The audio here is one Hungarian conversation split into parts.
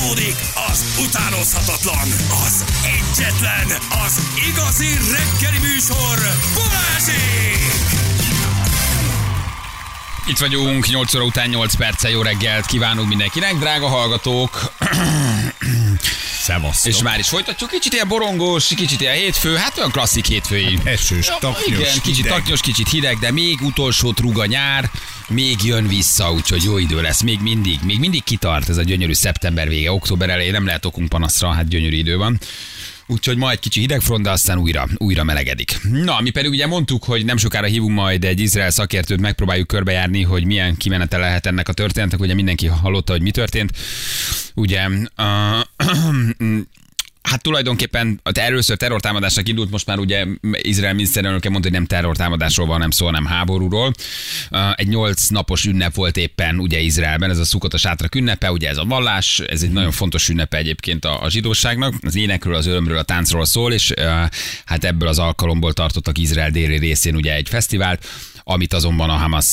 Folytatódik az utánozhatatlan, az egyetlen, az igazi reggeli műsor, Balázsék! Itt vagyunk, 8 óra után 8 perce, jó reggelt kívánunk mindenkinek, drága hallgatók. Szevasztok. És már is folytatjuk, kicsit ilyen borongós, kicsit ilyen hétfő, hát olyan klasszik hétfői. Esős, taknyos, Igen, kicsit hideg. taknyos, kicsit hideg, de még utolsót rúg nyár, még jön vissza, úgyhogy jó idő lesz, még mindig, még mindig kitart ez a gyönyörű szeptember vége, október elején nem lehet okunk panaszra, hát gyönyörű idő van. Úgyhogy majd kicsi hidegfront, de aztán újra, újra melegedik. Na, mi pedig ugye mondtuk, hogy nem sokára hívunk majd egy Izrael szakértőt, megpróbáljuk körbejárni, hogy milyen kimenete lehet ennek a történetnek. Ugye mindenki hallotta, hogy mi történt. Ugye, uh, Hát tulajdonképpen a először terrortámadásnak indult, most már ugye Izrael miniszterelnöke mondta, hogy nem terrortámadásról van, nem szó, hanem háborúról. Egy nyolc napos ünnep volt éppen ugye Izraelben, ez a szukot a sátrak ünnepe, ugye ez a vallás, ez egy nagyon fontos ünnepe egyébként a, a zsidóságnak. Az énekről, az örömről, a táncról szól, és hát ebből az alkalomból tartottak Izrael déli részén ugye egy fesztivált, amit azonban a Hamas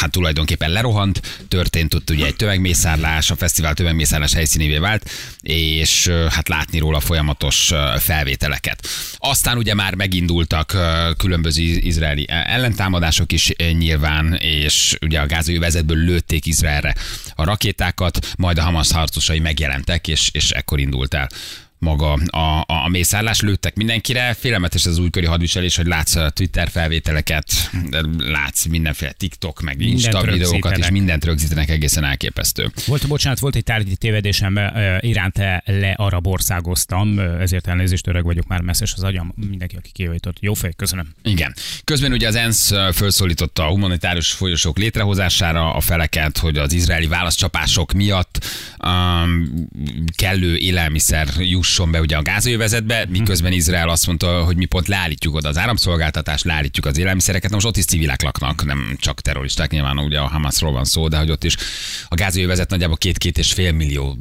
hát tulajdonképpen lerohant, történt ott ugye egy tömegmészárlás, a fesztivál tömegmészárlás helyszínévé vált, és hát látni róla folyamatos felvételeket. Aztán ugye már megindultak különböző izraeli ellentámadások is nyilván, és ugye a gázai vezetből lőtték Izraelre a rakétákat, majd a Hamas harcosai megjelentek, és, és ekkor indult el maga a, a, a mészállás, lőttek mindenkire, félelmetes az újkori hadviselés, hogy látsz a Twitter felvételeket, látsz mindenféle TikTok, meg Insta videókat, és mindent rögzítenek egészen elképesztő. Volt, bocsánat, volt egy tárgyi tévedésem, Iránt le arab országoztam, ezért elnézést, öreg vagyok, már messzes az agyam, mindenki, aki kijavított. Jó fej, köszönöm. Igen. Közben ugye az ENSZ felszólította a humanitárius folyosók létrehozására a feleket, hogy az izraeli válaszcsapások miatt um, kellő élelmiszer jusson be ugye a gázővezetbe, miközben Izrael azt mondta, hogy mi pont leállítjuk oda az áramszolgáltatást, leállítjuk az élelmiszereket. Na most ott is civilek laknak, nem csak terroristák, nyilván ugye a Hamasról van szó, de hogy ott is a gázővezet nagyjából két-két és fél millió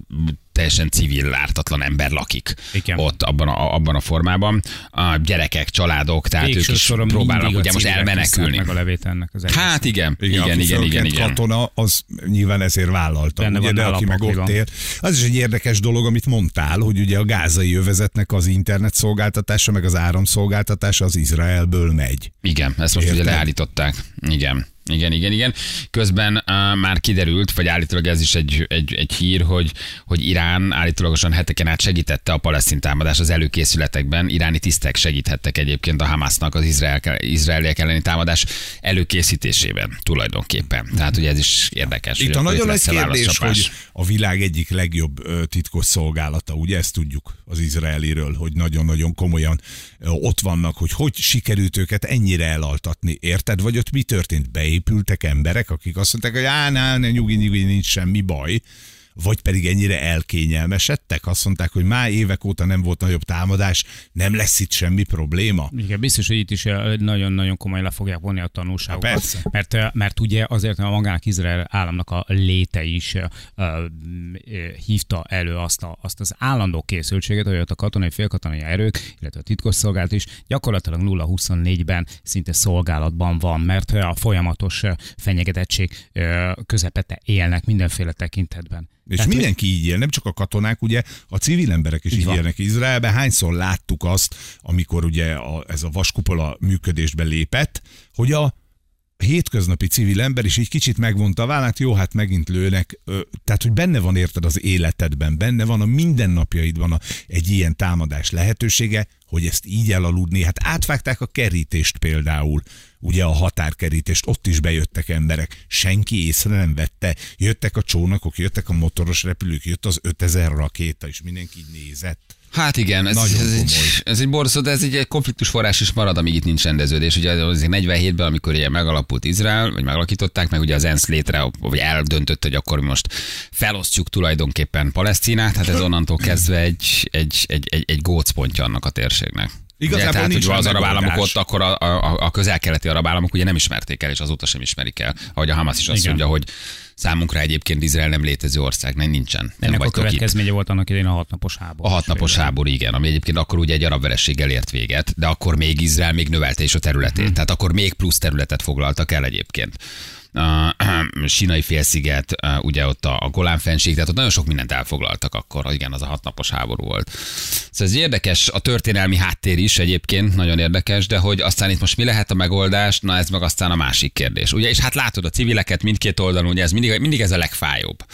teljesen civil, ártatlan ember lakik Igen. ott abban a, abban a formában. A gyerekek, családok, tehát Végső ők is próbálnak ugye most elmenekülni. meg a levét ennek az egész. Hát igen, igen, igen, igen, igen. katona, az nyilván ezért vállalta, Benne ugye, van de aki meg ott él. Az is egy érdekes dolog, amit mondtál, hogy ugye a gázai övezetnek az internet szolgáltatása, meg az áramszolgáltatása az Izraelből megy. Igen, ezt most ugye Érted? leállították. Igen. Igen, igen, igen. Közben uh, már kiderült, vagy állítólag ez is egy, egy, egy hír, hogy, hogy Irán állítólagosan heteken át segítette a palesztin támadás az előkészületekben. Iráni tisztek segíthettek egyébként a Hamasnak az Izrael, izraeliek elleni támadás előkészítésében tulajdonképpen. Tehát ugye ez is érdekes. Itt a nagyon nagy kérdés, hogy a világ egyik legjobb titkos szolgálata, ugye ezt tudjuk az izraeliről, hogy nagyon-nagyon komolyan ott vannak, hogy hogy sikerült őket ennyire elaltatni, érted? Vagy ott mi történt? Beépültek emberek, akik azt mondták, hogy á, ná, ne, nyugi, nyugi, nincs semmi baj, vagy pedig ennyire elkényelmesedtek, azt mondták, hogy már évek óta nem volt nagyobb támadás, nem lesz itt semmi probléma. Igen, biztos, hogy itt is ö, nagyon-nagyon komoly le fogják vonni a tanulságokat. Há, persze. Mert, ö, mert ugye azért a magának Izrael államnak a léte is ö, hívta elő azt, a, azt az állandó készültséget, hogy ott a katonai, félkatonai erők, illetve a titkosszolgálat is gyakorlatilag 0-24-ben szinte szolgálatban van, mert a folyamatos fenyegetettség közepete élnek mindenféle tekintetben. És Tehát, mindenki így él, nem csak a katonák, ugye a civil emberek is így, van. élnek Izraelben. Hányszor láttuk azt, amikor ugye a, ez a vaskupola működésbe lépett, hogy a hétköznapi civil ember is így kicsit megvonta a vállát, jó, hát megint lőnek. Tehát, hogy benne van érted az életedben, benne van a mindennapjaidban a, egy ilyen támadás lehetősége, hogy ezt így elaludni. Hát átvágták a kerítést például, ugye a határkerítést, ott is bejöttek emberek, senki észre nem vette, jöttek a csónakok, jöttek a motoros repülők, jött az 5000 rakéta, és mindenki nézett. Hát igen, ez, Nagyon ez, egy, ez egy borzasztó, de ez egy konfliktus forrás is marad, amíg itt nincs rendeződés. Ugye az 47-ben, amikor ugye megalapult Izrael, vagy megalakították, meg ugye az ENSZ létre, vagy eldöntött, hogy akkor most felosztjuk tulajdonképpen Palesztinát, hát ez onnantól kezdve egy, egy, egy, egy, egy gócpontja annak a térségnek. Igazából ugye, tehát, nincs hogy az arab államok ott, akkor a, a, a közel-keleti arab államok ugye nem ismerték el, és azóta sem ismerik el. Ahogy a Hamas is azt Igen. mondja, hogy számunkra egyébként Izrael nem létező ország, nem nincsen. Nem Ennek a vagytok itt. következménye volt annak idején a hatnapos háború. A hatnapos háború, igen, ami egyébként akkor ugye egy arab vereséggel ért véget, de akkor még Izrael még növelte is a területét, Mhm. tehát akkor még plusz területet foglaltak el egyébként. Sinai félsziget, ugye ott a, a Golán fenség, tehát ott nagyon sok mindent elfoglaltak akkor, igen, az a hatnapos háború volt. Szóval ez érdekes, a történelmi háttér is egyébként nagyon érdekes, de hogy aztán itt most mi lehet a megoldás, na ez meg aztán a másik kérdés. Ugye, és hát látod a civileket mindkét oldalon, ugye ez mindig, mindig ez a legfájóbb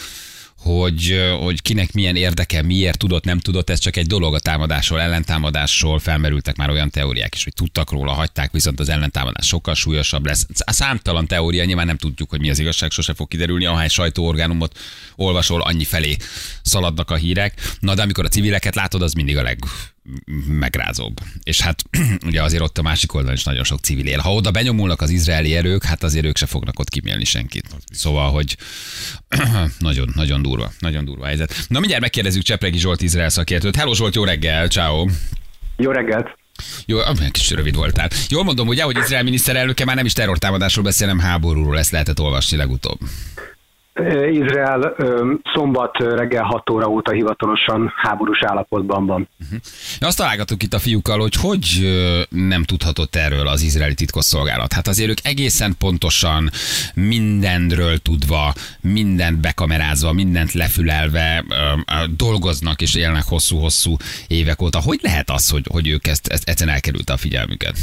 hogy, hogy kinek milyen érdeke, miért tudott, nem tudott, ez csak egy dolog a támadásról, ellentámadásról felmerültek már olyan teóriák is, hogy tudtak róla, hagyták, viszont az ellentámadás sokkal súlyosabb lesz. A számtalan teória, nyilván nem tudjuk, hogy mi az igazság, sose fog kiderülni, ahány sajtóorgánumot olvasol, annyi felé szaladnak a hírek. Na de amikor a civileket látod, az mindig a leg, megrázóbb. És hát ugye azért ott a másik oldalon is nagyon sok civil él. Ha oda benyomulnak az izraeli erők, hát azért ők se fognak ott kimélni senkit. Szóval, hogy nagyon, nagyon durva, nagyon durva helyzet. Na mindjárt megkérdezzük Csepregi Zsolt Izrael szakértőt. Hello Zsolt, jó reggel, ciao. Jó reggelt! Jó, kis rövid voltál. Jól mondom, ugye, hogy Izrael miniszterelnöke már nem is terrortámadásról beszél, hanem háborúról, ezt lehetett olvasni legutóbb. Izrael szombat reggel 6 óra óta hivatalosan háborús állapotban van. Uh-huh. Azt találgatunk itt a fiúkkal, hogy hogy nem tudhatott erről az izraeli titkosszolgálat. Hát azért ők egészen pontosan mindenről tudva, mindent bekamerázva, mindent lefülelve dolgoznak és élnek hosszú-hosszú évek óta. Hogy lehet az, hogy, hogy ők ezt, ezt egyszerűen elkerülte a figyelmüket?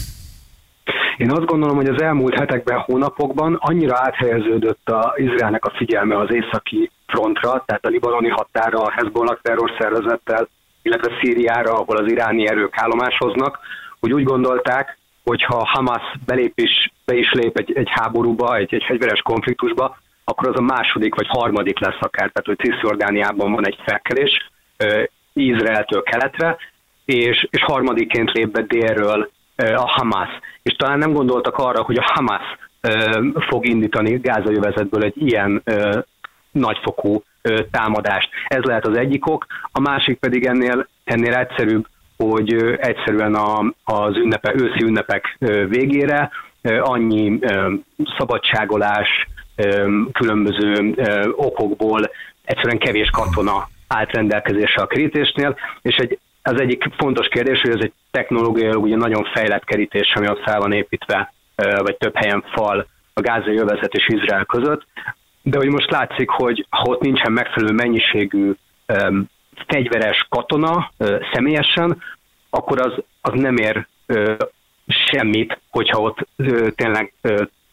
Én azt gondolom, hogy az elmúlt hetekben, hónapokban annyira áthelyeződött a Izraelnek a figyelme az északi frontra, tehát a libanoni határa a Hezbollah terrorszervezettel, illetve Szíriára, ahol az iráni erők állomásoznak, hogy úgy gondolták, hogy ha Hamas belép is, be is lép egy, egy háborúba, egy, egy fegyveres konfliktusba, akkor az a második vagy harmadik lesz akár. Tehát, hogy Cisjordániában van egy felkelés, Izraeltől keletre, és, és harmadiként lép be délről a Hamas. És talán nem gondoltak arra, hogy a Hamas fog indítani gázajövezetből egy ilyen nagyfokú támadást. Ez lehet az egyik ok, a másik pedig ennél, ennél egyszerűbb, hogy egyszerűen a, az ünnepe, őszi ünnepek végére annyi szabadságolás, különböző okokból egyszerűen kevés katona állt rendelkezésre a kerítésnél, és egy az egyik fontos kérdés, hogy ez egy technológiailag ugye nagyon fejlett kerítés, ami ott fel van építve, vagy több helyen fal a gázai övezet és Izrael között, de hogy most látszik, hogy ha ott nincsen megfelelő mennyiségű um, fegyveres katona uh, személyesen, akkor az, az nem ér uh, semmit, hogyha ott uh, tényleg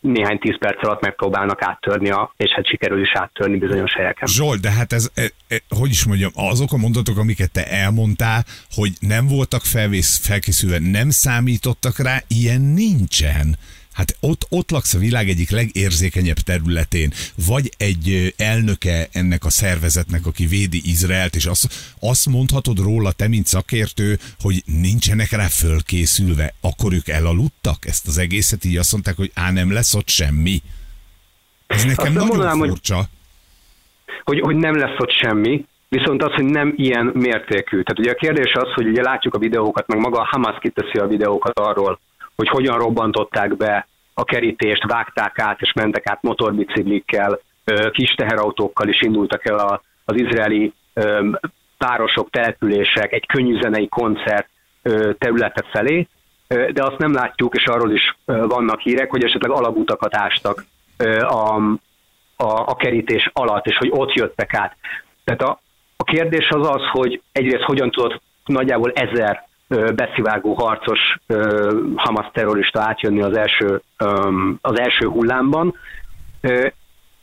néhány tíz perc alatt megpróbálnak áttörni, a, és hát sikerül is áttörni bizonyos helyeken. Zsolt, de hát ez, e, e, hogy is mondjam, azok a mondatok, amiket te elmondtál, hogy nem voltak felvész, felkészülve, nem számítottak rá, ilyen nincsen. Hát ott, ott laksz a világ egyik legérzékenyebb területén, vagy egy elnöke ennek a szervezetnek, aki védi Izraelt, és azt, azt mondhatod róla, te, mint szakértő, hogy nincsenek rá fölkészülve, akkor ők elaludtak ezt az egészet, így azt mondták, hogy á, nem lesz ott semmi. Ez nekem azt nagyon mondanám, furcsa. Hogy, hogy, hogy nem lesz ott semmi, Viszont az, hogy nem ilyen mértékű. Tehát ugye a kérdés az, hogy ugye látjuk a videókat, meg maga a Hamas kiteszi a videókat arról, hogy hogyan robbantották be a kerítést, vágták át és mentek át motorbiciklikkel, kis teherautókkal is indultak el az izraeli városok, települések, egy könnyűzenei koncert területe felé, de azt nem látjuk, és arról is vannak hírek, hogy esetleg alagutakat ástak a, a, a kerítés alatt, és hogy ott jöttek át. Tehát a, a kérdés az az, hogy egyrészt hogyan tudott nagyjából ezer beszivágó harcos Hamas terrorista átjönni az első, az első hullámban,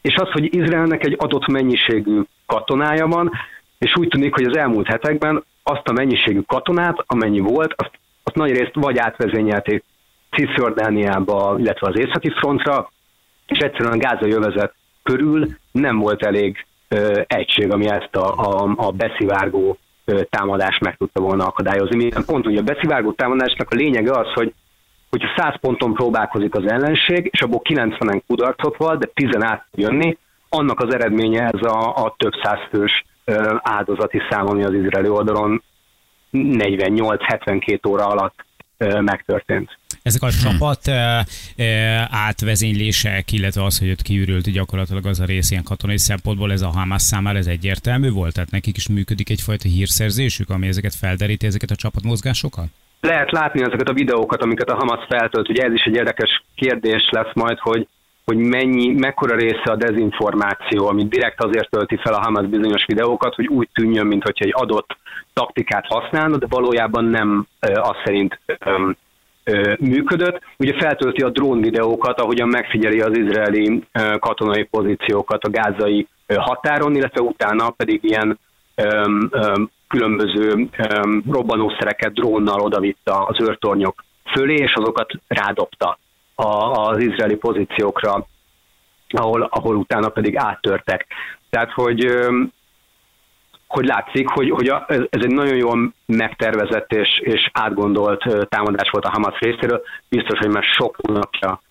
és az, hogy Izraelnek egy adott mennyiségű katonája van, és úgy tűnik, hogy az elmúlt hetekben azt a mennyiségű katonát, amennyi volt, azt, azt nagy részt vagy átvezényelték Cisjordániába, illetve az északi frontra, és egyszerűen a gázai övezet körül nem volt elég ö, egység, ami ezt a, a, a beszivárgó támadás meg tudta volna akadályozni. Miután pont ugye a beszivárgó támadásnak a lényege az, hogy hogyha 100 ponton próbálkozik az ellenség, és abból 90-en kudarcot volt, de 10 át jönni, annak az eredménye ez a, a több száz fős áldozati szám, ami az izraeli oldalon 48-72 óra alatt megtörtént. Ezek a hmm. csapat átvezénylések, illetve az, hogy ott kiürült gyakorlatilag az a rész ilyen katonai szempontból, ez a Hamas számára ez egyértelmű volt? Tehát nekik is működik egyfajta hírszerzésük, ami ezeket felderíti, ezeket a csapatmozgásokat? Lehet látni ezeket a videókat, amiket a Hamas feltölt. Ugye ez is egy érdekes kérdés lesz majd, hogy hogy mennyi, mekkora része a dezinformáció, amit direkt azért tölti fel a Hamas bizonyos videókat, hogy úgy tűnjön, mintha egy adott taktikát használna, de valójában nem az szerint működött. Ugye feltölti a drón videókat, ahogyan megfigyeli az izraeli katonai pozíciókat a gázai határon, illetve utána pedig ilyen különböző robbanószereket drónnal odavitta az őrtornyok fölé, és azokat rádobta az izraeli pozíciókra, ahol, ahol utána pedig áttörtek. Tehát, hogy hogy látszik, hogy, hogy a, ez egy nagyon jól megtervezett és, és átgondolt támadás volt a Hamas részéről. Biztos, hogy már sok hónapja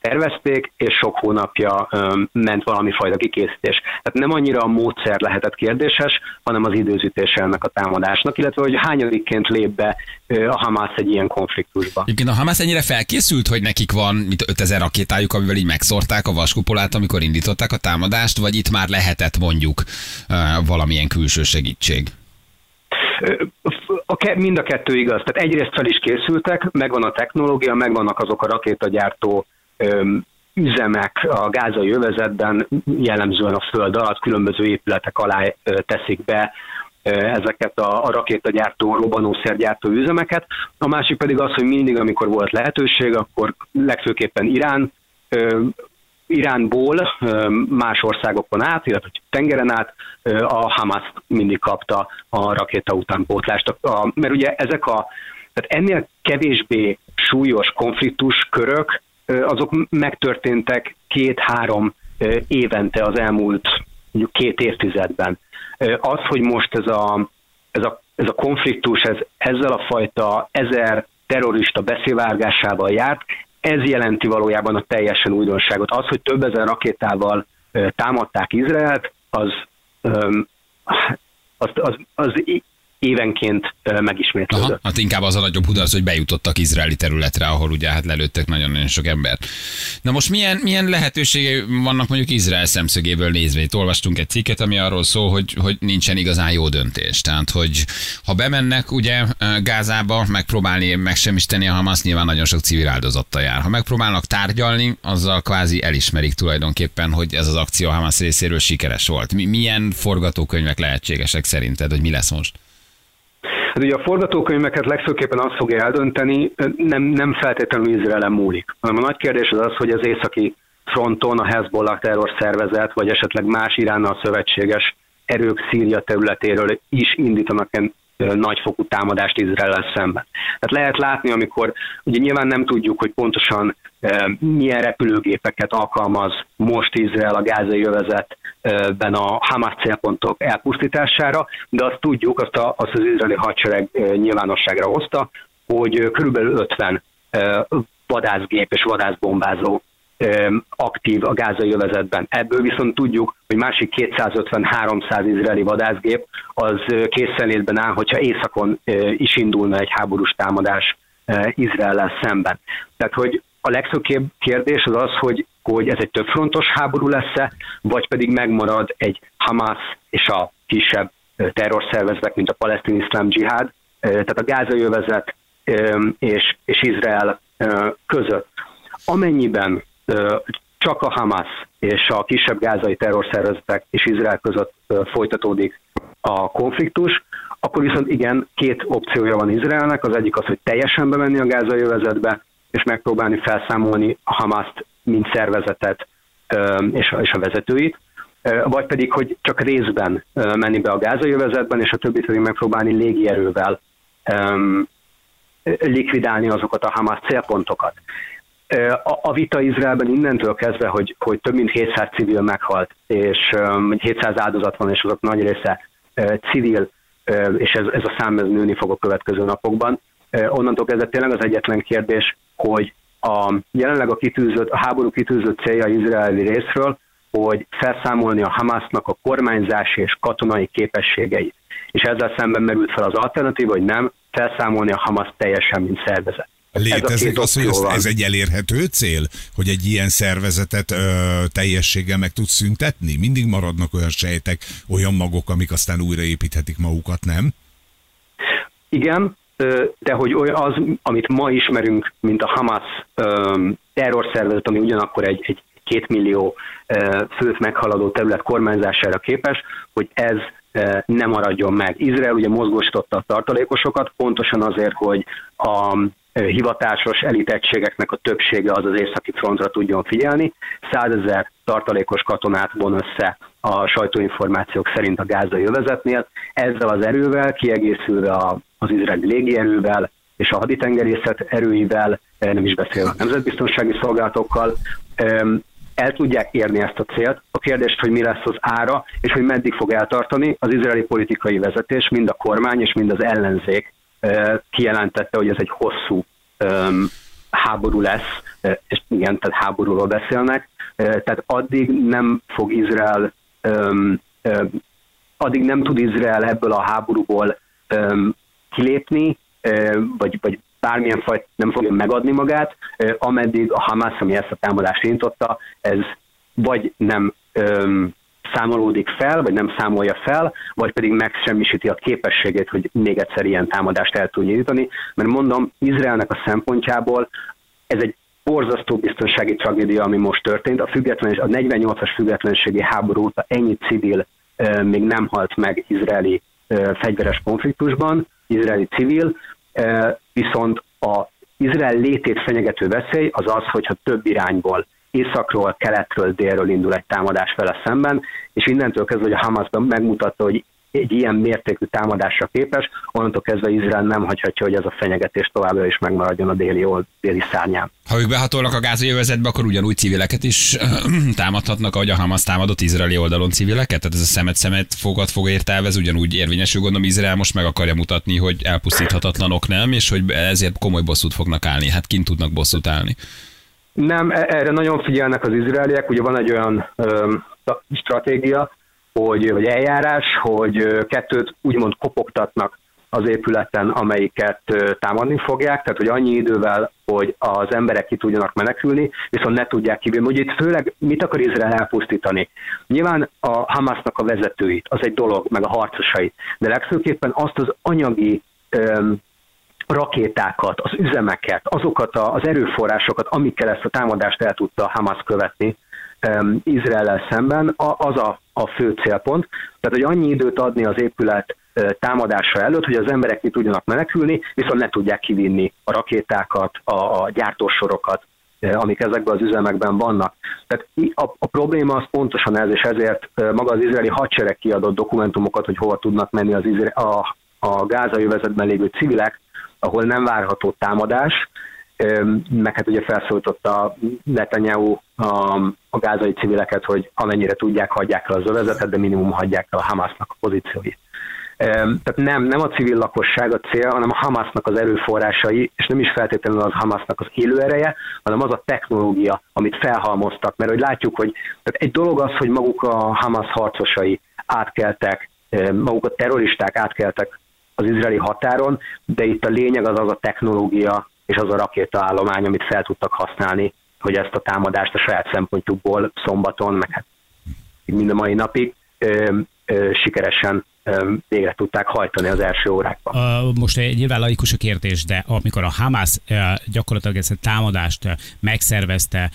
tervezték, és sok hónapja ment valami fajta kikészítés. Tehát nem annyira a módszer lehetett kérdéses, hanem az időzítése ennek a támadásnak, illetve hogy hányadikként lép be a Hamas egy ilyen konfliktusba. Egyébként a Hamas ennyire felkészült, hogy nekik van mint 5000 rakétájuk, amivel így megszórták a vaskupolát, amikor indították a támadást, vagy itt már lehetett mondjuk valamilyen külső segítség? A, mind a kettő igaz. Tehát egyrészt fel is készültek, megvan a technológia, megvannak azok a rakétagyártó üzemek a gázai övezetben, jellemzően a föld alatt különböző épületek alá teszik be ezeket a, a rakétagyártó, robbanószergyártó üzemeket. A másik pedig az, hogy mindig, amikor volt lehetőség, akkor legfőképpen Irán Iránból más országokon át, illetve tengeren át a Hamas mindig kapta a rakéta utánpótlást. Mert ugye ezek a, tehát ennél kevésbé súlyos konfliktus körök, azok megtörténtek két-három évente az elmúlt mondjuk két évtizedben. Az, hogy most ez a, ez a, ez a konfliktus ez, ezzel a fajta ezer terrorista beszélvárgásával járt, ez jelenti valójában a teljesen újdonságot. Az, hogy több ezer rakétával támadták Izraelt, az, az, az, az évenként megismétlődött. Aha, hát inkább az a nagyobb hudarc, hogy bejutottak izraeli területre, ahol ugye hát lelőttek nagyon-nagyon sok ember. Na most milyen, milyen lehetőségei vannak mondjuk Izrael szemszögéből nézve? Itt olvastunk egy cikket, ami arról szól, hogy, hogy nincsen igazán jó döntés. Tehát, hogy ha bemennek ugye Gázába megpróbálni megsemmisíteni a Hamas, nyilván nagyon sok civil áldozattal jár. Ha megpróbálnak tárgyalni, azzal kvázi elismerik tulajdonképpen, hogy ez az akció Hamas részéről sikeres volt. Milyen forgatókönyvek lehetségesek szerinted, hogy mi lesz most? Hát ugye a forgatókönyveket legfőképpen azt fogja eldönteni, nem, nem feltétlenül Izraelen múlik, hanem a nagy kérdés az az, hogy az északi fronton a Hezbollah terror szervezet, vagy esetleg más Iránnal szövetséges erők Szíria területéről is indítanak nagyfokú támadást Izrael szemben. Tehát lehet látni, amikor ugye nyilván nem tudjuk, hogy pontosan milyen repülőgépeket alkalmaz most Izrael a gázai övezetben a Hamas célpontok elpusztítására, de azt tudjuk, azt, a, azt az izraeli hadsereg nyilvánosságra hozta, hogy körülbelül 50 vadászgép és vadászbombázó aktív a gázai övezetben. Ebből viszont tudjuk, hogy másik 250-300 izraeli vadászgép az készenlétben áll, hogyha északon is indulna egy háborús támadás Izrael szemben. Tehát, hogy a legfőbb kérdés az az, hogy, hogy ez egy többfrontos háború lesz-e, vagy pedig megmarad egy Hamas és a kisebb terrorszervezetek, mint a palesztin iszlám dzsihád, tehát a gázai övezet és, és Izrael között. Amennyiben csak a Hamas és a kisebb gázai terrorszervezetek és Izrael között folytatódik a konfliktus, akkor viszont igen, két opciója van Izraelnek, az egyik az, hogy teljesen bemenni a gázai övezetbe, és megpróbálni felszámolni a Hamaszt, mint szervezetet és a, vezetőit, vagy pedig, hogy csak részben menni be a gázai övezetben, és a többit pedig megpróbálni légierővel likvidálni azokat a Hamas célpontokat. A, a vita Izraelben innentől kezdve, hogy, hogy több mint 700 civil meghalt, és 700 áldozat van, és azok nagy része civil, és ez, ez a szám ez nőni fog a következő napokban. Onnantól kezdve tényleg az egyetlen kérdés, hogy a, jelenleg a, kitűzött, a háború kitűzött célja izraeli részről, hogy felszámolni a Hamasnak a kormányzási és katonai képességeit. És ezzel szemben merült fel az alternatíva, hogy nem, felszámolni a Hamas teljesen, mint szervezet. Létezik az, hogy ez, ez egy elérhető cél, hogy egy ilyen szervezetet ö, teljességgel meg tud szüntetni? Mindig maradnak olyan sejtek, olyan magok, amik aztán újraépíthetik magukat, nem? Igen, de hogy az, amit ma ismerünk, mint a Hamas terrorszervezet, ami ugyanakkor egy, egy két millió főt meghaladó terület kormányzására képes, hogy ez nem maradjon meg. Izrael ugye mozgósította a tartalékosokat, pontosan azért, hogy a hivatásos elitegységeknek a többsége az az északi frontra tudjon figyelni. Százezer tartalékos katonát von össze a sajtóinformációk szerint a gázai övezetnél. Ezzel az erővel, kiegészülve az izraeli légierővel és a haditengerészet erőivel, nem is beszélve a nemzetbiztonsági szolgálatokkal, el tudják érni ezt a célt. A kérdés, hogy mi lesz az ára, és hogy meddig fog eltartani, az izraeli politikai vezetés, mind a kormány és mind az ellenzék kijelentette, hogy ez egy hosszú háború lesz, és igen, tehát háborúról beszélnek, tehát addig nem fog Izrael, addig nem tud Izrael ebből a háborúból kilépni, vagy, vagy bármilyen fajt nem fogja megadni magát, ameddig a Hamas, ami ezt a támadást indította, ez vagy nem számolódik fel, vagy nem számolja fel, vagy pedig megsemmisíti a képességét, hogy még egyszer ilyen támadást el tudja nyújtani. Mert mondom, Izraelnek a szempontjából ez egy borzasztó biztonsági tragédia, ami most történt. A, független, a 48-as függetlenségi háború óta ennyi civil még nem halt meg izraeli fegyveres konfliktusban, izraeli civil, viszont a Izrael létét fenyegető veszély az az, hogyha több irányból északról, keletről, délről indul egy támadás vele szemben, és innentől kezdve, hogy a Hamas megmutatta, hogy egy ilyen mértékű támadásra képes, onnantól kezdve Izrael nem hagyhatja, hogy ez a fenyegetés továbbra is megmaradjon a déli, old, déli szárnyán. Ha ők behatolnak a gázai övezetbe, akkor ugyanúgy civileket is támadhatnak, ahogy a Hamas támadott izraeli oldalon civileket? Tehát ez a szemet-szemet fogad fog értelve, ez ugyanúgy érvényesül, gondolom Izrael most meg akarja mutatni, hogy elpusztíthatatlanok nem, és hogy ezért komoly bosszút fognak állni. Hát kint tudnak bosszút állni. Nem, e- erre nagyon figyelnek az izraeliek, ugye van egy olyan ö, stratégia, hogy, vagy eljárás, hogy kettőt úgymond kopogtatnak az épületen, amelyiket támadni fogják, tehát hogy annyi idővel, hogy az emberek ki tudjanak menekülni, viszont ne tudják kívülni. Ugye itt főleg mit akar Izrael elpusztítani? Nyilván a Hamasnak a vezetőit, az egy dolog, meg a harcosait, de legfőképpen azt az anyagi öm, rakétákat, az üzemeket, azokat az erőforrásokat, amikkel ezt a támadást el tudta Hamas követni Izrael szemben, az a, a fő célpont. Tehát, hogy annyi időt adni az épület támadása előtt, hogy az emberek ki tudjanak menekülni, viszont ne tudják kivinni a rakétákat, a, a gyártósorokat, amik ezekben az üzemekben vannak. Tehát a, a probléma az pontosan ez, és ezért maga az izraeli hadsereg kiadott dokumentumokat, hogy hova tudnak menni az izraeli, a, a gázai övezetben lévő civilek, ahol nem várható támadás, meg hát ugye felszólította Netanyahu a, a gázai civileket, hogy amennyire tudják, hagyják el az övezetet, de minimum hagyják el a Hamasnak a pozícióit. Tehát nem, nem a civil lakosság a cél, hanem a Hamasnak az erőforrásai, és nem is feltétlenül az Hamasnak az élőereje, hanem az a technológia, amit felhalmoztak. Mert hogy látjuk, hogy tehát egy dolog az, hogy maguk a Hamas harcosai átkeltek, maguk a terroristák átkeltek az izraeli határon, de itt a lényeg az az a technológia és az a rakétaállomány, amit fel tudtak használni, hogy ezt a támadást a saját szempontjukból szombaton, meg hát mind a mai napig sikeresen végre tudták hajtani az első órákban. Most nyilván laikus a kérdés, de amikor a Hamas gyakorlatilag ezt a támadást megszervezte,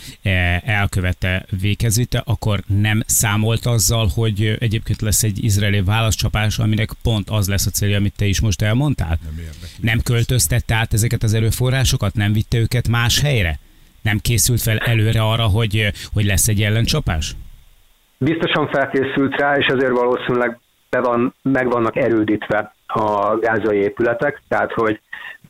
elkövette, végezíte, akkor nem számolt azzal, hogy egyébként lesz egy izraeli válaszcsapás, aminek pont az lesz a célja, amit te is most elmondtál? Nem, nem költöztette át ezeket az erőforrásokat, nem vitte őket más helyre? Nem készült fel előre arra, hogy, hogy lesz egy ellencsapás? Biztosan felkészült rá, és ezért valószínűleg be van, meg vannak erődítve a gázai épületek, tehát hogy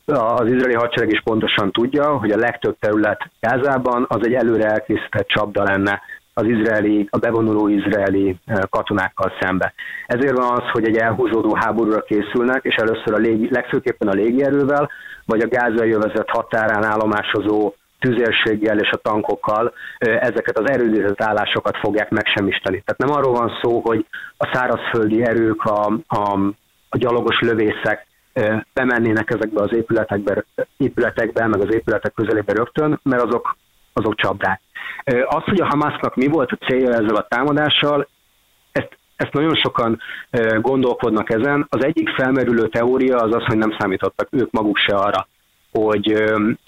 az izraeli hadsereg is pontosan tudja, hogy a legtöbb terület Gázában az egy előre elkészített csapda lenne az izraeli, a bevonuló izraeli eh, katonákkal szembe. Ezért van az, hogy egy elhúzódó háborúra készülnek, és először a légi, legfőképpen a légierővel, vagy a gázai övezet határán állomásozó tüzérséggel és a tankokkal ezeket az erődített állásokat fogják megsemmisíteni. Tehát nem arról van szó, hogy a szárazföldi erők, a, a, a gyalogos lövészek bemennének ezekbe az épületekbe, épületekbe, meg az épületek közelébe rögtön, mert azok, azok csapdák. Az, hogy a Hamasnak mi volt a célja ezzel a támadással, ezt, ezt nagyon sokan gondolkodnak ezen. Az egyik felmerülő teória az az, hogy nem számítottak ők maguk se arra, hogy,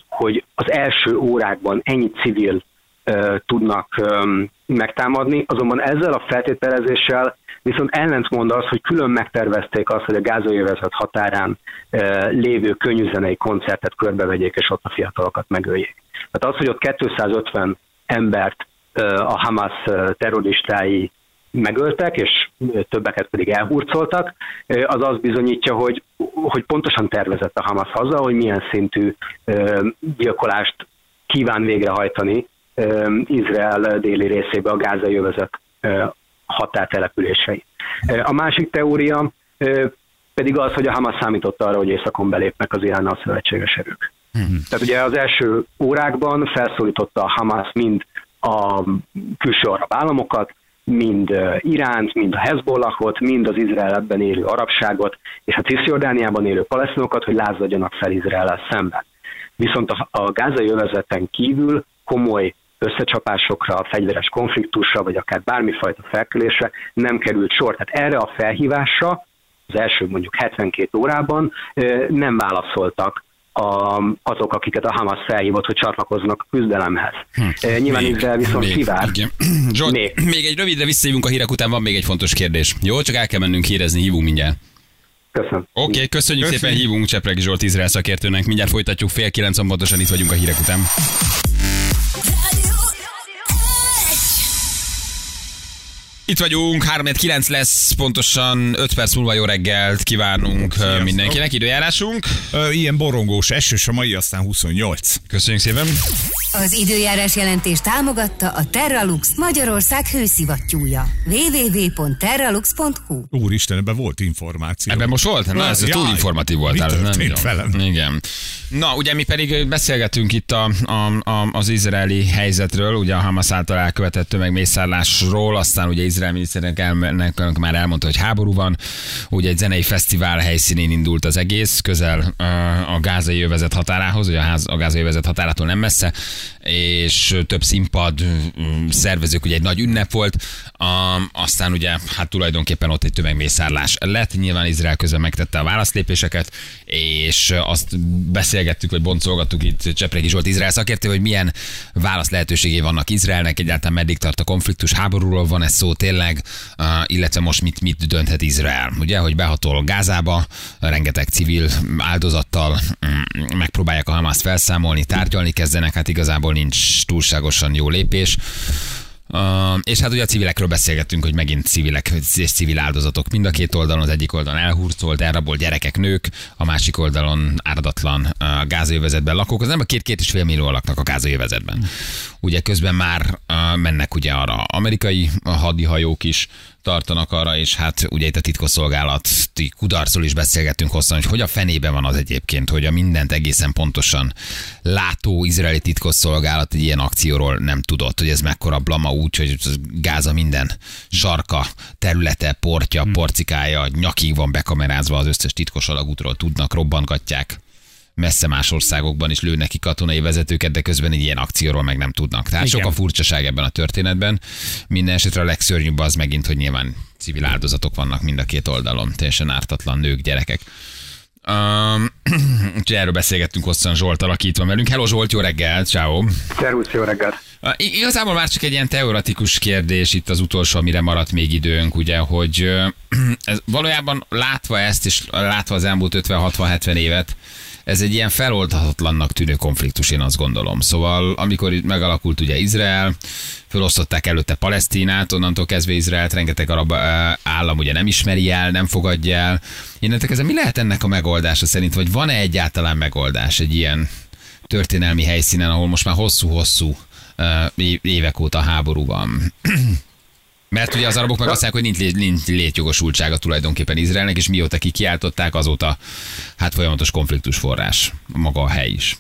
hogy az első órákban ennyi civil tudnak megtámadni, azonban ezzel a feltételezéssel viszont ellentmond az, hogy külön megtervezték azt, hogy a gázoljövezet határán lévő könnyűzenei koncertet körbevegyék, és ott a fiatalokat megöljék. Tehát az, hogy ott 250 embert a Hamas terroristái megöltek, és többeket pedig elhurcoltak, az azt bizonyítja, hogy, hogy pontosan tervezett a Hamas haza, hogy milyen szintű gyilkolást kíván végrehajtani Izrael déli részébe a gázai övezet határtelepülései. A másik teória pedig az, hogy a Hamas számította arra, hogy északon belépnek az Iránnal szövetséges erők. Mm-hmm. Tehát ugye az első órákban felszólította a Hamas mind a külső arab államokat, mind Iránt, mind a Hezbollahot, mind az Izraelben élő arabságot, és a Cisjordániában élő palesztinokat, hogy lázadjanak fel Izrael szemben. Viszont a, a gázai övezeten kívül komoly összecsapásokra, fegyveres konfliktusra, vagy akár bármifajta felkülésre nem került sor. Tehát erre a felhívásra az első mondjuk 72 órában nem válaszoltak a, azok, akiket a Hamas felhívott, hogy csatlakoznak a küzdelemhez. Hm. Nyilván még, Izrael viszont még, kivár. Zsolt, még. még egy rövidre visszajövünk a hírek után, van még egy fontos kérdés. Jó, csak el kell mennünk hírezni, hívunk mindjárt. Köszönöm. Oké, okay, köszönjük, köszönjük szépen, hívunk Csepregi Zsolt Izrael szakértőnek. Mindjárt folytatjuk fél kilenc, pontosan itt vagyunk a hírek után. Itt vagyunk, 3 9 lesz, pontosan 5 perc múlva jó reggelt kívánunk Sziasztok. mindenkinek. Időjárásunk? Ilyen borongós, esős a mai, aztán 28. Köszönjük szépen. Az időjárás jelentés támogatta a Terralux Magyarország hőszivattyúja. www.terralux.hu Úristen, ebben volt információ. Ebben most volt? Na, ez ja, túl informatív volt. Mi történt velem? Igen. Na, ugye mi pedig beszélgetünk itt a, a, a, az izraeli helyzetről, ugye a Hamas által elkövetett tömegmészárlásról, aztán ugye Izrael miniszternek már elmondta, hogy háború van, ugye egy zenei fesztivál helyszínén indult az egész, közel a gázai övezet határához, ugye a, ház, a gázai övezet határától nem messze, és több színpad szervezők, ugye egy nagy ünnep volt, a, aztán ugye hát tulajdonképpen ott egy tömegmészárlás lett, nyilván Izrael közben megtette a válaszlépéseket, és azt beszélgettük, vagy boncolgattuk itt Csepregi Zsolt Izrael szakértő, hogy milyen válasz lehetőségé vannak Izraelnek, egyáltalán meddig tart a konfliktus, háborúról van ez szó tényleg, illetve most mit, mit dönthet Izrael, ugye, hogy behatol Gázába, rengeteg civil áldozattal mm, megpróbálják a Hamaszt felszámolni, tárgyalni kezdenek, hát igazából nincs túlságosan jó lépés. És hát ugye a civilekről beszélgettünk, hogy megint civilek és civil áldozatok mind a két oldalon, az egyik oldalon elhurcolt, elrabolt gyerekek, nők, a másik oldalon áradatlan uh, gázővezetben lakók. Az nem a két-két és fél millió laknak a gázővezetben. Ugye közben már mennek ugye arra amerikai hadihajók is, tartanak arra, és hát ugye itt a titkosszolgálati kudarcról is beszélgettünk hosszan, hogy hogy a fenében van az egyébként, hogy a mindent egészen pontosan látó izraeli titkosszolgálat egy ilyen akcióról nem tudott, hogy ez mekkora blama úgy, hogy Gáza minden sarka, területe, portja, hmm. porcikája, nyakig van bekamerázva az összes titkos alagútról, tudnak, robbantgatják messze más országokban is lőnek ki katonai vezetőket, de közben egy ilyen akcióról meg nem tudnak. Tehát Igen. sok a furcsaság ebben a történetben. Minden esetre a legszörnyűbb az megint, hogy nyilván civil áldozatok vannak mind a két oldalon, teljesen ártatlan nők, gyerekek. Um, úgyhogy erről beszélgettünk hosszan Zsoltal, aki itt van velünk. Hello Zsolt, jó reggel, ciao. Szervusz, jó reggel. Uh, igazából már csak egy ilyen teoretikus kérdés itt az utolsó, amire maradt még időnk, ugye, hogy uh, ez, valójában látva ezt, és látva az elmúlt 50-60-70 évet, ez egy ilyen feloldhatatlannak tűnő konfliktus, én azt gondolom. Szóval amikor itt megalakult ugye Izrael, felosztották előtte Palesztinát, onnantól kezdve Izraelt rengeteg arab állam ugye nem ismeri el, nem fogadja el. Innentől kezdve mi lehet ennek a megoldása szerint, vagy van-e egyáltalán megoldás egy ilyen történelmi helyszínen, ahol most már hosszú-hosszú évek óta háború van? Mert ugye az arabok meg azt hogy nincs, nincs létjogosultsága tulajdonképpen Izraelnek, és mióta kikiáltották, azóta hát folyamatos konfliktus forrás maga a hely is.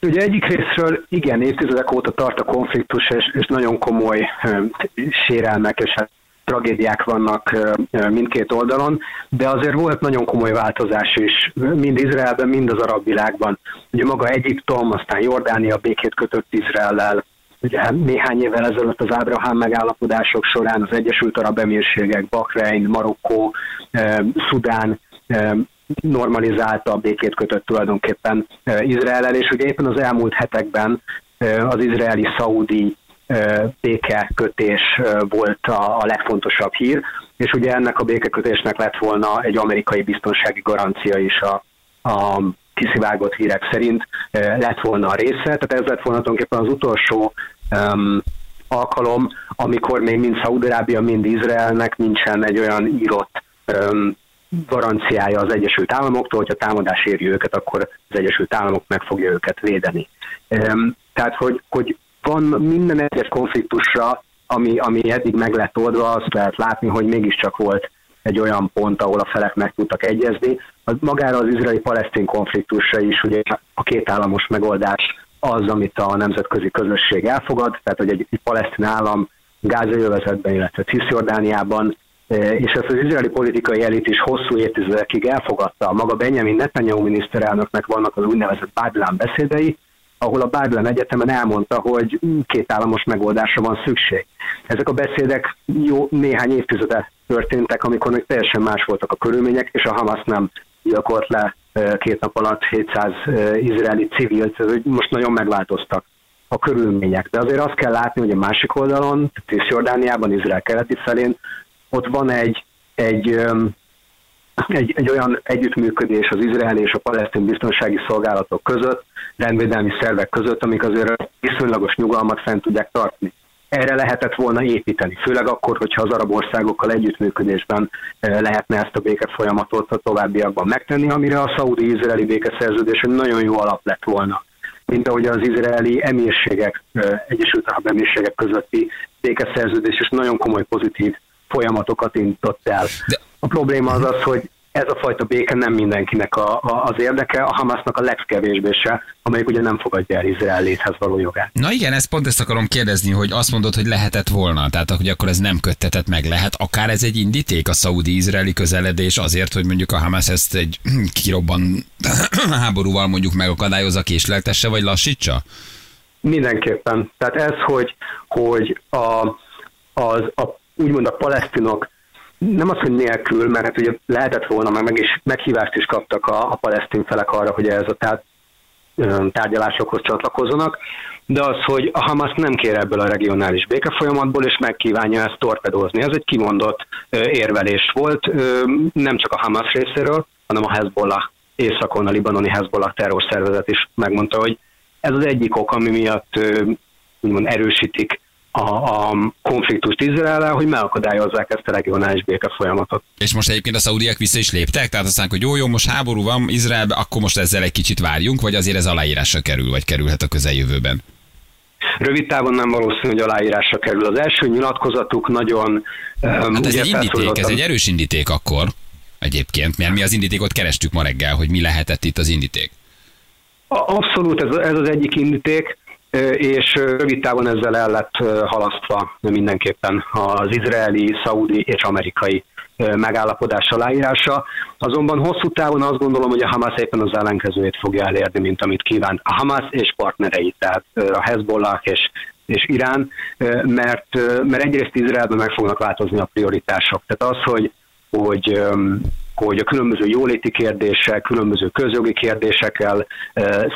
Ugye egyik részről igen, évtizedek óta tart a konfliktus, és, és nagyon komoly sérelmek és hát tragédiák vannak mindkét oldalon, de azért volt nagyon komoly változás is, mind Izraelben, mind az arab világban. Ugye maga Egyiptom, aztán Jordánia békét kötött Izraellel, Ugye néhány évvel ezelőtt az Ábrahám megállapodások során az Egyesült Arab Emírségek, Bahrein, Marokkó, eh, Szudán eh, normalizálta a békét kötött tulajdonképpen eh, Izrael és ugye éppen az elmúlt hetekben az izraeli-szaudi békekötés volt a, a legfontosabb hír, és ugye ennek a békekötésnek lett volna egy amerikai biztonsági garancia is a, a kiszivárgott hírek szerint lett volna a része, tehát ez lett volna tulajdonképpen az utolsó um, alkalom, amikor még mind Szaudarábia, mind Izraelnek nincsen egy olyan írott um, garanciája az Egyesült Államoktól, hogyha támadás éri őket, akkor az Egyesült Államok meg fogja őket védeni. Um, tehát, hogy, hogy van minden egyes konfliktusra, ami, ami eddig meg lett oldva, azt lehet látni, hogy mégiscsak volt egy olyan pont, ahol a felek meg tudtak egyezni. Az, magára az izraeli-palesztin konfliktusra is ugye a két államos megoldás az, amit a nemzetközi közösség elfogad, tehát hogy egy, egy palesztin állam gázai övezetben, illetve Cisjordániában, e, és ezt az izraeli politikai elit is hosszú évtizedekig elfogadta. Maga Benjamin Netanyahu miniszterelnöknek vannak az úgynevezett Bábilán beszédei, ahol a Bárdelen Egyetemen elmondta, hogy két államos megoldásra van szükség. Ezek a beszédek jó néhány évtizede történtek, amikor még teljesen más voltak a körülmények, és a Hamas nem gyilkolt le két nap alatt 700 izraeli civilt, most nagyon megváltoztak a körülmények. De azért azt kell látni, hogy a másik oldalon, Cisjordániában, Izrael keleti felén, ott van egy, egy egy, egy olyan együttműködés az izraeli és a palesztin biztonsági szolgálatok között, rendvédelmi szervek között, amik azért viszonylagos nyugalmat fent tudják tartani. Erre lehetett volna építeni, főleg akkor, hogyha az arab országokkal együttműködésben eh, lehetne ezt a béke folyamatot a továbbiakban megtenni, amire a szaudi-izraeli békeszerződés egy nagyon jó alap lett volna mint ahogy az izraeli emírségek, eh, Egyesült Arab Emírségek közötti békeszerződés és nagyon komoly pozitív folyamatokat indított el. De... A probléma az az, hogy ez a fajta béke nem mindenkinek a, a, az érdeke, a Hamasnak a legkevésbé se, amelyik ugye nem fogadja el Izrael léthez való jogát. Na igen, ezt pont ezt akarom kérdezni, hogy azt mondod, hogy lehetett volna, tehát hogy akkor ez nem köttetett meg lehet. Akár ez egy indíték a szaudi-izraeli közeledés azért, hogy mondjuk a Hamas ezt egy kirobban háborúval mondjuk megakadályozza, késleltesse vagy lassítsa? Mindenképpen. Tehát ez, hogy, hogy a, az, a úgymond a palesztinok nem az, hogy nélkül, mert hát ugye lehetett volna, meg, meg is meghívást is kaptak a, a palesztin felek arra, hogy ez a tár, tárgyalásokhoz csatlakozzanak, de az, hogy a Hamas nem kér ebből a regionális békefolyamatból, és megkívánja ezt torpedózni. Ez egy kimondott érvelés volt, nem csak a Hamas részéről, hanem a Hezbollah északon, a libanoni Hezbollah terrorszervezet is megmondta, hogy ez az egyik ok, ami miatt úgymond erősítik a, a konfliktust Izrael, hogy megakadályozzák ezt a regionális béke folyamatot. És most egyébként a szaudiak vissza is léptek, tehát aztán, hogy jó, jó, most háború van Izraelben, akkor most ezzel egy kicsit várjunk, vagy azért ez aláírásra kerül, vagy kerülhet a közeljövőben? Rövid távon nem valószínű, hogy aláírásra kerül. Az első nyilatkozatuk nagyon... Hát ez egy indíték, ez egy erős indíték akkor egyébként, mert mi az indítékot kerestük ma reggel, hogy mi lehetett itt az indíték. Abszolút, ez, ez az egyik indíték és rövid távon ezzel el lett halasztva mindenképpen az izraeli, szaudi és amerikai megállapodás aláírása. Azonban hosszú távon azt gondolom, hogy a Hamas éppen az ellenkezőjét fogja elérni, mint amit kíván a Hamas és partnerei, tehát a Hezbollah és, és Irán, mert, mert egyrészt Izraelben meg fognak változni a prioritások. Tehát az, hogy, hogy hogy a különböző jóléti kérdések, különböző közjogi kérdésekkel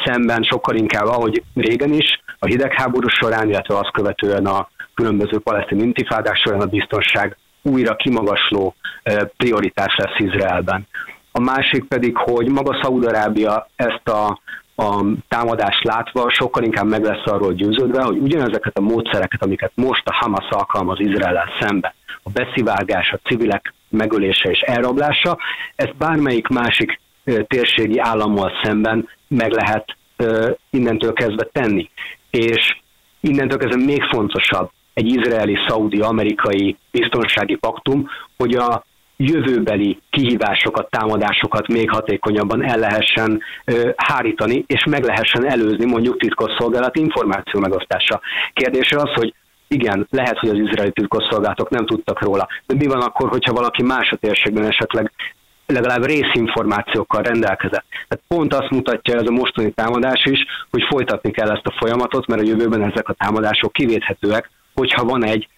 szemben sokkal inkább, ahogy régen is, a hidegháború során, illetve azt követően a különböző palesztin intifádák során a biztonság újra kimagasló prioritás lesz Izraelben. A másik pedig, hogy maga Szaudarábia ezt a, a támadást látva sokkal inkább meg lesz arról győződve, hogy ugyanezeket a módszereket, amiket most a Hamas alkalmaz Izrael szemben, a beszivágás, a civilek megölése és elrablása, ezt bármelyik másik térségi állammal szemben meg lehet innentől kezdve tenni. És innentől kezdve még fontosabb egy izraeli, szaudi, amerikai biztonsági paktum, hogy a jövőbeli kihívásokat, támadásokat még hatékonyabban el lehessen ö, hárítani, és meg lehessen előzni mondjuk titkosszolgálati információ megosztása. Kérdése az, hogy igen, lehet, hogy az izraeli titkosszolgálatok nem tudtak róla, de mi van akkor, hogyha valaki más a térségben esetleg legalább részinformációkkal rendelkezett. Tehát pont azt mutatja ez a mostani támadás is, hogy folytatni kell ezt a folyamatot, mert a jövőben ezek a támadások kivéthetőek, hogyha van egy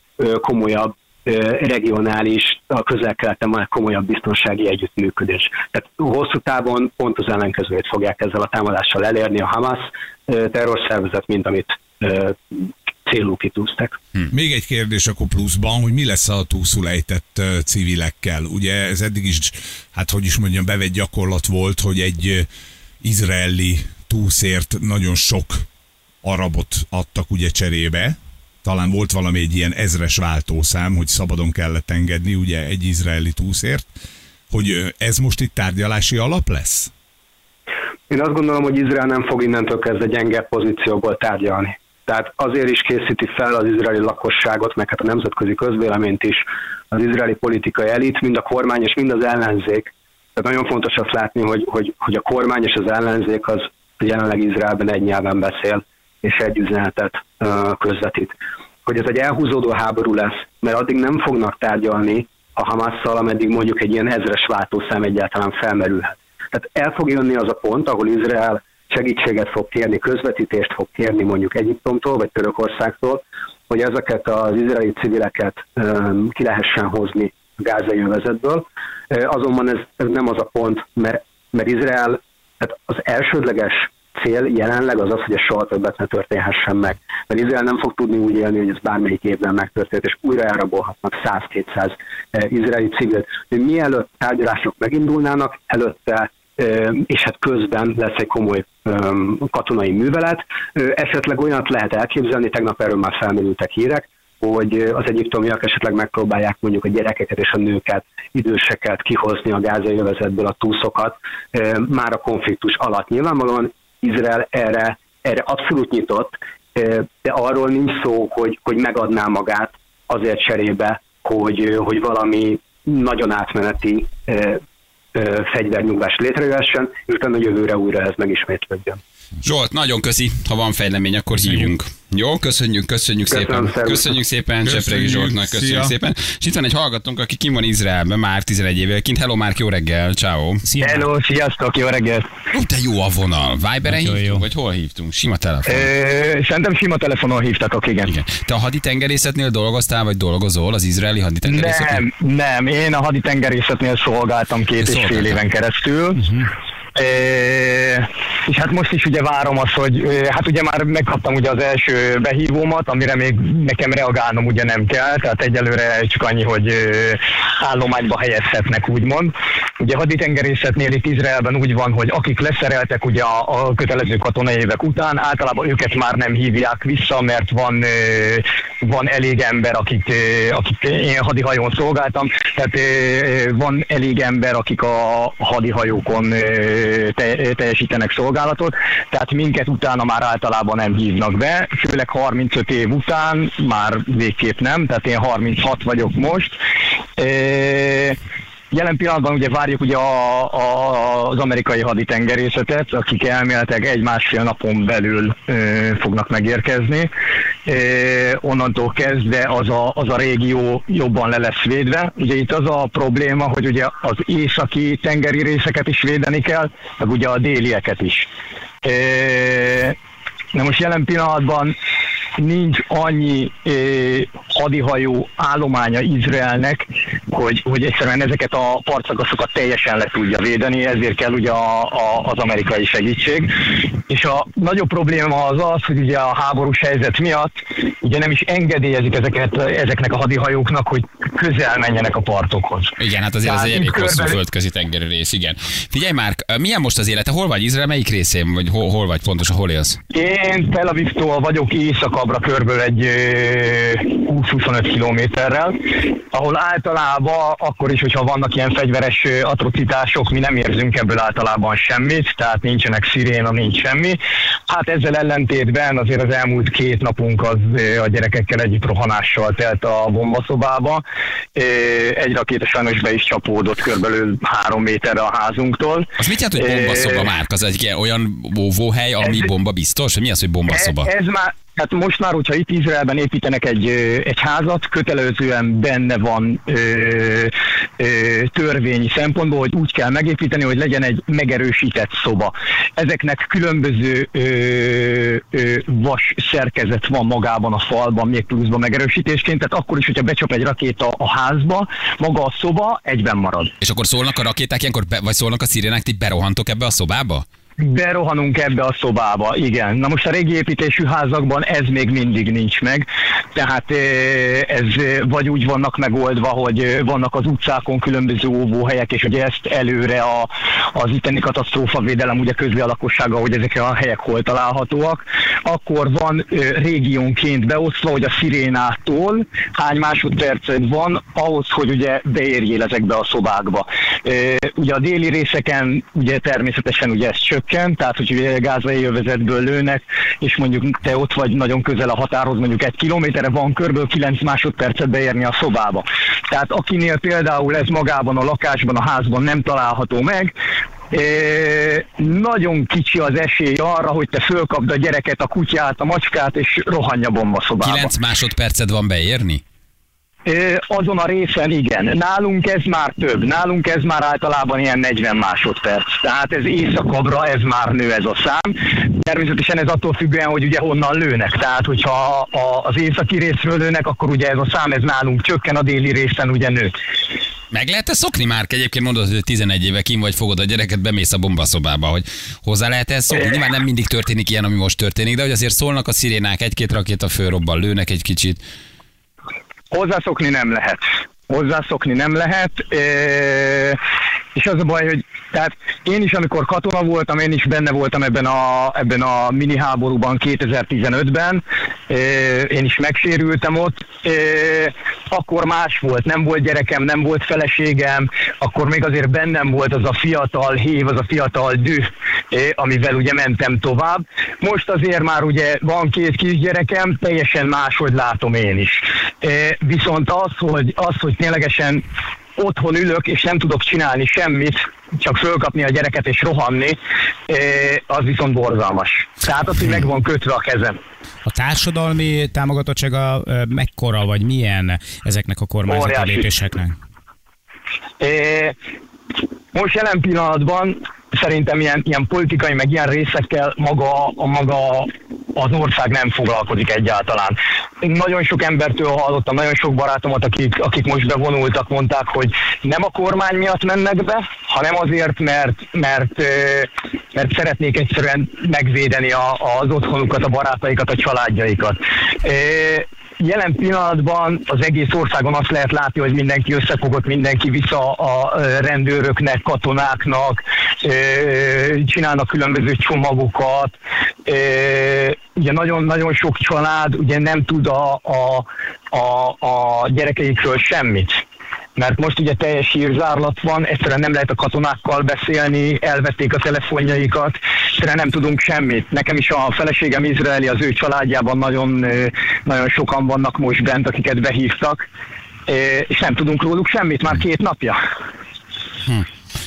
komolyabb regionális, a közel-keleten van komolyabb biztonsági együttműködés. Tehát hosszú távon pont az ellenkezőjét fogják ezzel a támadással elérni a Hamas terrorszervezet, mint amit célú kitűztek. Még egy kérdés akkor pluszban, hogy mi lesz a túlszul ejtett civilekkel? Ugye ez eddig is, hát hogy is mondjam, bevett gyakorlat volt, hogy egy izraeli túszért nagyon sok arabot adtak ugye cserébe. Talán volt valami egy ilyen ezres váltószám, hogy szabadon kellett engedni ugye egy izraeli túszért. Hogy ez most itt tárgyalási alap lesz? Én azt gondolom, hogy Izrael nem fog innentől kezdve gyenge pozícióból tárgyalni. Tehát azért is készíti fel az izraeli lakosságot, meg hát a nemzetközi közvéleményt is az izraeli politikai elit, mind a kormány és mind az ellenzék. Tehát nagyon fontos azt látni, hogy, hogy, hogy a kormány és az ellenzék az jelenleg Izraelben egy nyelven beszél, és egy üzenetet ö, közvetít. Hogy ez egy elhúzódó háború lesz, mert addig nem fognak tárgyalni a Hamasszal, ameddig mondjuk egy ilyen ezres váltószám egyáltalán felmerülhet. Tehát el fog jönni az a pont, ahol Izrael segítséget fog kérni, közvetítést fog kérni mondjuk Egyiptomtól vagy Törökországtól, hogy ezeket az izraeli civileket ki lehessen hozni a gázai övezetből. Azonban ez, ez nem az a pont, mert, mert Izrael, tehát az elsődleges cél jelenleg az az, hogy ez soha többet ne történhessen meg. Mert Izrael nem fog tudni úgy élni, hogy ez bármelyik évben megtörtént, és újra elrabolhatnak 100-200 eh, izraeli civilt. Mielőtt tárgyalások megindulnának, előtte és hát közben lesz egy komoly katonai művelet. Esetleg olyat lehet elképzelni, tegnap erről már felmerültek hírek, hogy az egyiptomiak esetleg megpróbálják mondjuk a gyerekeket és a nőket, időseket kihozni a gázai övezetből, a túszokat, már a konfliktus alatt. Nyilvánvalóan Izrael erre, erre abszolút nyitott, de arról nincs szó, hogy, hogy megadná magát azért cserébe, hogy, hogy valami nagyon átmeneti fegyvernyugvás létrejöhessen, és utána jövőre újra ez megismétlődjön. Zsolt, nagyon köszi, ha van fejlemény, akkor hívjunk. Jó, köszönjük, köszönjük Köszönöm, szépen. szervusz. Köszönjük szépen Köszönjük, Csepregi Zsoltnak, köszönjük szia. szépen. És itt van egy hallgatónk, aki kim van Izraelben már 11 évvel kint. Hello, Márk, jó reggel, ciao. Szia. Hello, sziasztok, jó reggelt! Ó, de jó a vonal. Viberen hívtunk, jó. vagy hol hívtunk? Sima telefon. Ö, szerintem sima telefonon hívtatok, igen. Igen. Te a haditengerészetnél dolgoztál, vagy dolgozol az izraeli haditengerészetnél? Nem, nem, én a haditengerészetnél szolgáltam két és fél éven keresztül. Mhm. É, és hát most is ugye várom azt, hogy hát ugye már megkaptam ugye az első behívómat, amire még nekem reagálnom ugye nem kell, tehát egyelőre csak annyi, hogy állományba helyezhetnek úgymond. Ugye haditengerészetnél itt Izraelben úgy van, hogy akik leszereltek ugye a, a kötelező katonai évek után, általában őket már nem hívják vissza, mert van, van elég ember, akik, akik én hadihajón szolgáltam, tehát van elég ember, akik a hadihajókon te, teljesítenek szolgálatot, tehát minket utána már általában nem hívnak be, főleg 35 év után már végképp nem, tehát én 36 vagyok most. Ö, Jelen pillanatban ugye várjuk ugye a, a, az amerikai haditengerészetet, akik elméletileg egy-másfél napon belül ö, fognak megérkezni. Ö, onnantól kezdve az a, az a régió jobban le lesz védve. Ugye itt az a probléma, hogy ugye az északi tengeri részeket is védeni kell, meg ugye a délieket is. Ö, Na most jelen pillanatban nincs annyi ö, hadihajó állománya Izraelnek, hogy, hogy egyszerűen ezeket a partszakaszokat teljesen le tudja védeni, ezért kell ugye a, a, az amerikai segítség. És a nagyobb probléma az az, hogy ugye a háborús helyzet miatt ugye nem is engedélyezik ezeket, ezeknek a hadihajóknak, hogy közel menjenek a partokhoz. Igen, hát azért Tehát egy elég hosszú földközi tengeri rész, igen. Figyelj már, milyen most az élete? Hol vagy Izrael? Melyik részén? Vagy hol, hol vagy pontosan? Hol élsz? Én Tel Avivtól vagyok északabbra körből egy ö, 20-25 kilométerrel, ahol általában akkor is, hogyha vannak ilyen fegyveres atrocitások, mi nem érzünk ebből általában semmit, tehát nincsenek sziréna, nincs semmi. Hát ezzel ellentétben azért az elmúlt két napunk az a gyerekekkel együtt rohanással telt a bombaszobába. Egy rakéta sajnos be is csapódott körülbelül három méterre a házunktól. Az mit jelent, hogy bombaszoba, Márk? Az egy olyan óvóhely, ami Ez- bomba biztos? Mi az, hogy bombaszoba? Ez, ez már, hát most már, hogyha itt Izraelben építenek egy, egy házat, kötelezően benne van ö, ö, törvényi szempontból, hogy úgy kell megépíteni, hogy legyen egy megerősített szoba. Ezeknek különböző ö, ö, vas szerkezet van magában a falban, még pluszban megerősítésként, tehát akkor is, hogyha becsap egy rakéta a házba, maga a szoba egyben marad. És akkor szólnak a rakéták ilyenkor, vagy szólnak a szirénák, ti berohantok ebbe a szobába? Berohanunk ebbe a szobába, igen. Na most a régi építésű házakban ez még mindig nincs meg, tehát eh, ez vagy úgy vannak megoldva, hogy vannak az utcákon különböző óvóhelyek, és hogy ezt előre a, az itteni katasztrófavédelem ugye közli a lakossága, hogy ezek a helyek hol találhatóak, akkor van régiónként beosztva, hogy a szirénától hány másodpercet van ahhoz, hogy ugye beérjél ezekbe a szobákba. Ugye a déli részeken ugye természetesen ugye ez csökkent, tehát hogy gázai övezetből lőnek, és mondjuk te ott vagy nagyon közel a határhoz, mondjuk egy kilométerre van körből 9 másodpercet beérni a szobába. Tehát akinél például ez magában a lakásban, a házban nem található meg, É, nagyon kicsi az esély arra, hogy te fölkapd a gyereket, a kutyát, a macskát, és rohanja bomba szobába. 9 másodpercet van beérni? Azon a részen igen. Nálunk ez már több. Nálunk ez már általában ilyen 40 másodperc. Tehát ez éjszakabbra, ez már nő ez a szám. Természetesen ez attól függően, hogy ugye honnan lőnek. Tehát, hogyha az északi részről lőnek, akkor ugye ez a szám ez nálunk csökken, a déli részen ugye nő. Meg lehet-e szokni már? Egyébként mondod, hogy 11 éve kim vagy fogod a gyereket, bemész a bombaszobába, hogy hozzá lehet ezt szokni? Nyilván nem mindig történik ilyen, ami most történik, de hogy azért szólnak a szirénák, egy-két rakéta fölrobban, lőnek egy kicsit. Hozzászokni nem lehet. Hozzászokni nem lehet. És az a baj, hogy tehát én is, amikor katona voltam, én is benne voltam ebben a, ebben a mini háborúban 2015-ben, én is megsérültem ott, akkor más volt, nem volt gyerekem, nem volt feleségem, akkor még azért bennem volt az a fiatal hív, az a fiatal dű, amivel ugye mentem tovább. Most azért már ugye van két kisgyerekem, teljesen máshogy látom én is. Viszont az, hogy, az, hogy ténylegesen otthon ülök, és nem tudok csinálni semmit, csak fölkapni a gyereket és rohanni, az viszont borzalmas. Tehát az, hogy meg van kötve a kezem. A társadalmi támogatottsága mekkora, vagy milyen ezeknek a kormányzati lépéseknek? Most jelen pillanatban szerintem ilyen, ilyen politikai, meg ilyen részekkel maga, a maga az ország nem foglalkozik egyáltalán. Nagyon sok embertől hallottam, nagyon sok barátomat, akik, akik most bevonultak, mondták, hogy nem a kormány miatt mennek be, hanem azért, mert, mert, mert szeretnék egyszerűen megvédeni a, az otthonukat, a barátaikat, a családjaikat jelen pillanatban az egész országon azt lehet látni, hogy mindenki összefogott, mindenki vissza a rendőröknek, katonáknak, csinálnak különböző csomagokat. Ugye nagyon, nagyon sok család ugye nem tud a, a, a, a gyerekeikről semmit mert most ugye teljes hírzárlat van, egyszerűen nem lehet a katonákkal beszélni, elvették a telefonjaikat, egyszerűen nem tudunk semmit. Nekem is a feleségem izraeli, az ő családjában nagyon, nagyon sokan vannak most bent, akiket behívtak, és nem tudunk róluk semmit már két napja. Hm.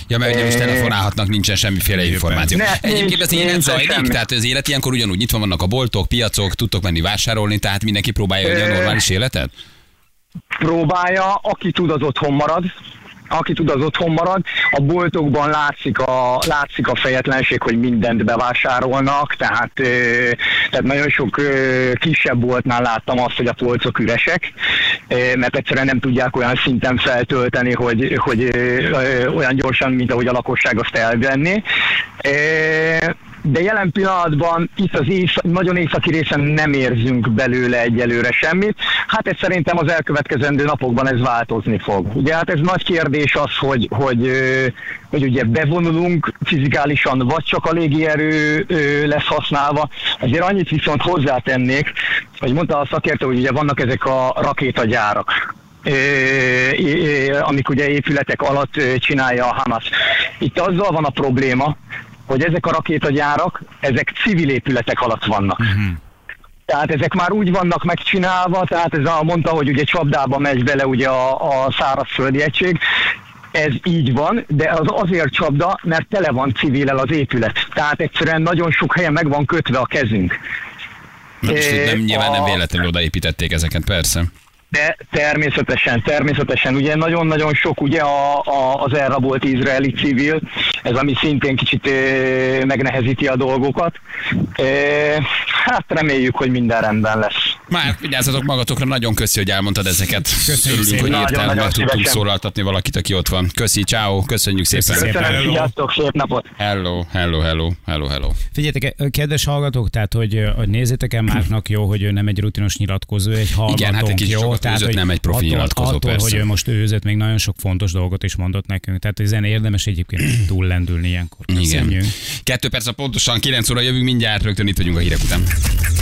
Ja, mert nem is telefonálhatnak, nincsen semmiféle információ. Ne, Egyébként az élet zajlik, semmi. tehát az élet ilyenkor ugyanúgy nyitva vannak a boltok, piacok, tudtok menni vásárolni, tehát mindenki próbálja a normális életet? Próbálja, aki tud, az otthon marad, aki tud, az otthon marad. A boltokban látszik a, látszik a fejetlenség, hogy mindent bevásárolnak, tehát, tehát nagyon sok kisebb boltnál láttam azt, hogy a polcok üresek, mert egyszerűen nem tudják olyan szinten feltölteni, hogy, hogy olyan gyorsan, mint ahogy a lakosság azt elvenni de jelen pillanatban itt az ész, nagyon északi részen nem érzünk belőle egyelőre semmit. Hát ez szerintem az elkövetkezendő napokban ez változni fog. Ugye hát ez nagy kérdés az, hogy, hogy, hogy ugye bevonulunk fizikálisan, vagy csak a légierő lesz használva. Azért annyit viszont hozzátennék, hogy mondta a szakértő, hogy ugye vannak ezek a rakétagyárak amik ugye épületek alatt csinálja a Hamas. Itt azzal van a probléma, hogy ezek a rakétagyárak, ezek civil épületek alatt vannak. Uh-huh. Tehát ezek már úgy vannak megcsinálva, tehát ez a, mondta, hogy ugye csapdába megy bele ugye a, a szárazföldi egység, ez így van, de az azért csapda, mert tele van civil az épület. Tehát egyszerűen nagyon sok helyen meg van kötve a kezünk. Nem, nem, nyilván nem véletlenül odaépítették ezeket, persze. De természetesen, természetesen, ugye nagyon-nagyon sok ugye a, a, az elrabolt izraeli civil, ez ami szintén kicsit e, megnehezíti a dolgokat. E, hát reméljük, hogy minden rendben lesz. Már vigyázzatok magatokra, nagyon köszi, hogy elmondtad ezeket. Örülünk, szépen. hogy írtál, meg tudtunk szólaltatni valakit, aki ott van. Köszi, ciao, köszönjük szépen. szépen. Köszönöm, Hello. sziasztok, szép napot! Hello, hello, hello, hello, hello. Figyeljetek, kedves hallgatók, tehát hogy, hogy nézzétek el Márknak jó, hogy ő nem egy rutinos nyilatkozó, egy hallgatónk, hát egy jó? Tehát, őzött, hogy nem egy profi attól, nyilatkozó, attól, persze. hogy ő most őzött, még nagyon sok fontos dolgot is mondott nekünk. Tehát ezen érdemes egyébként túllendülni ilyenkor. Igen. Köszönjük. Kettő perc a pontosan, 9 óra jövünk mindjárt, rögtön itt vagyunk a hírek után.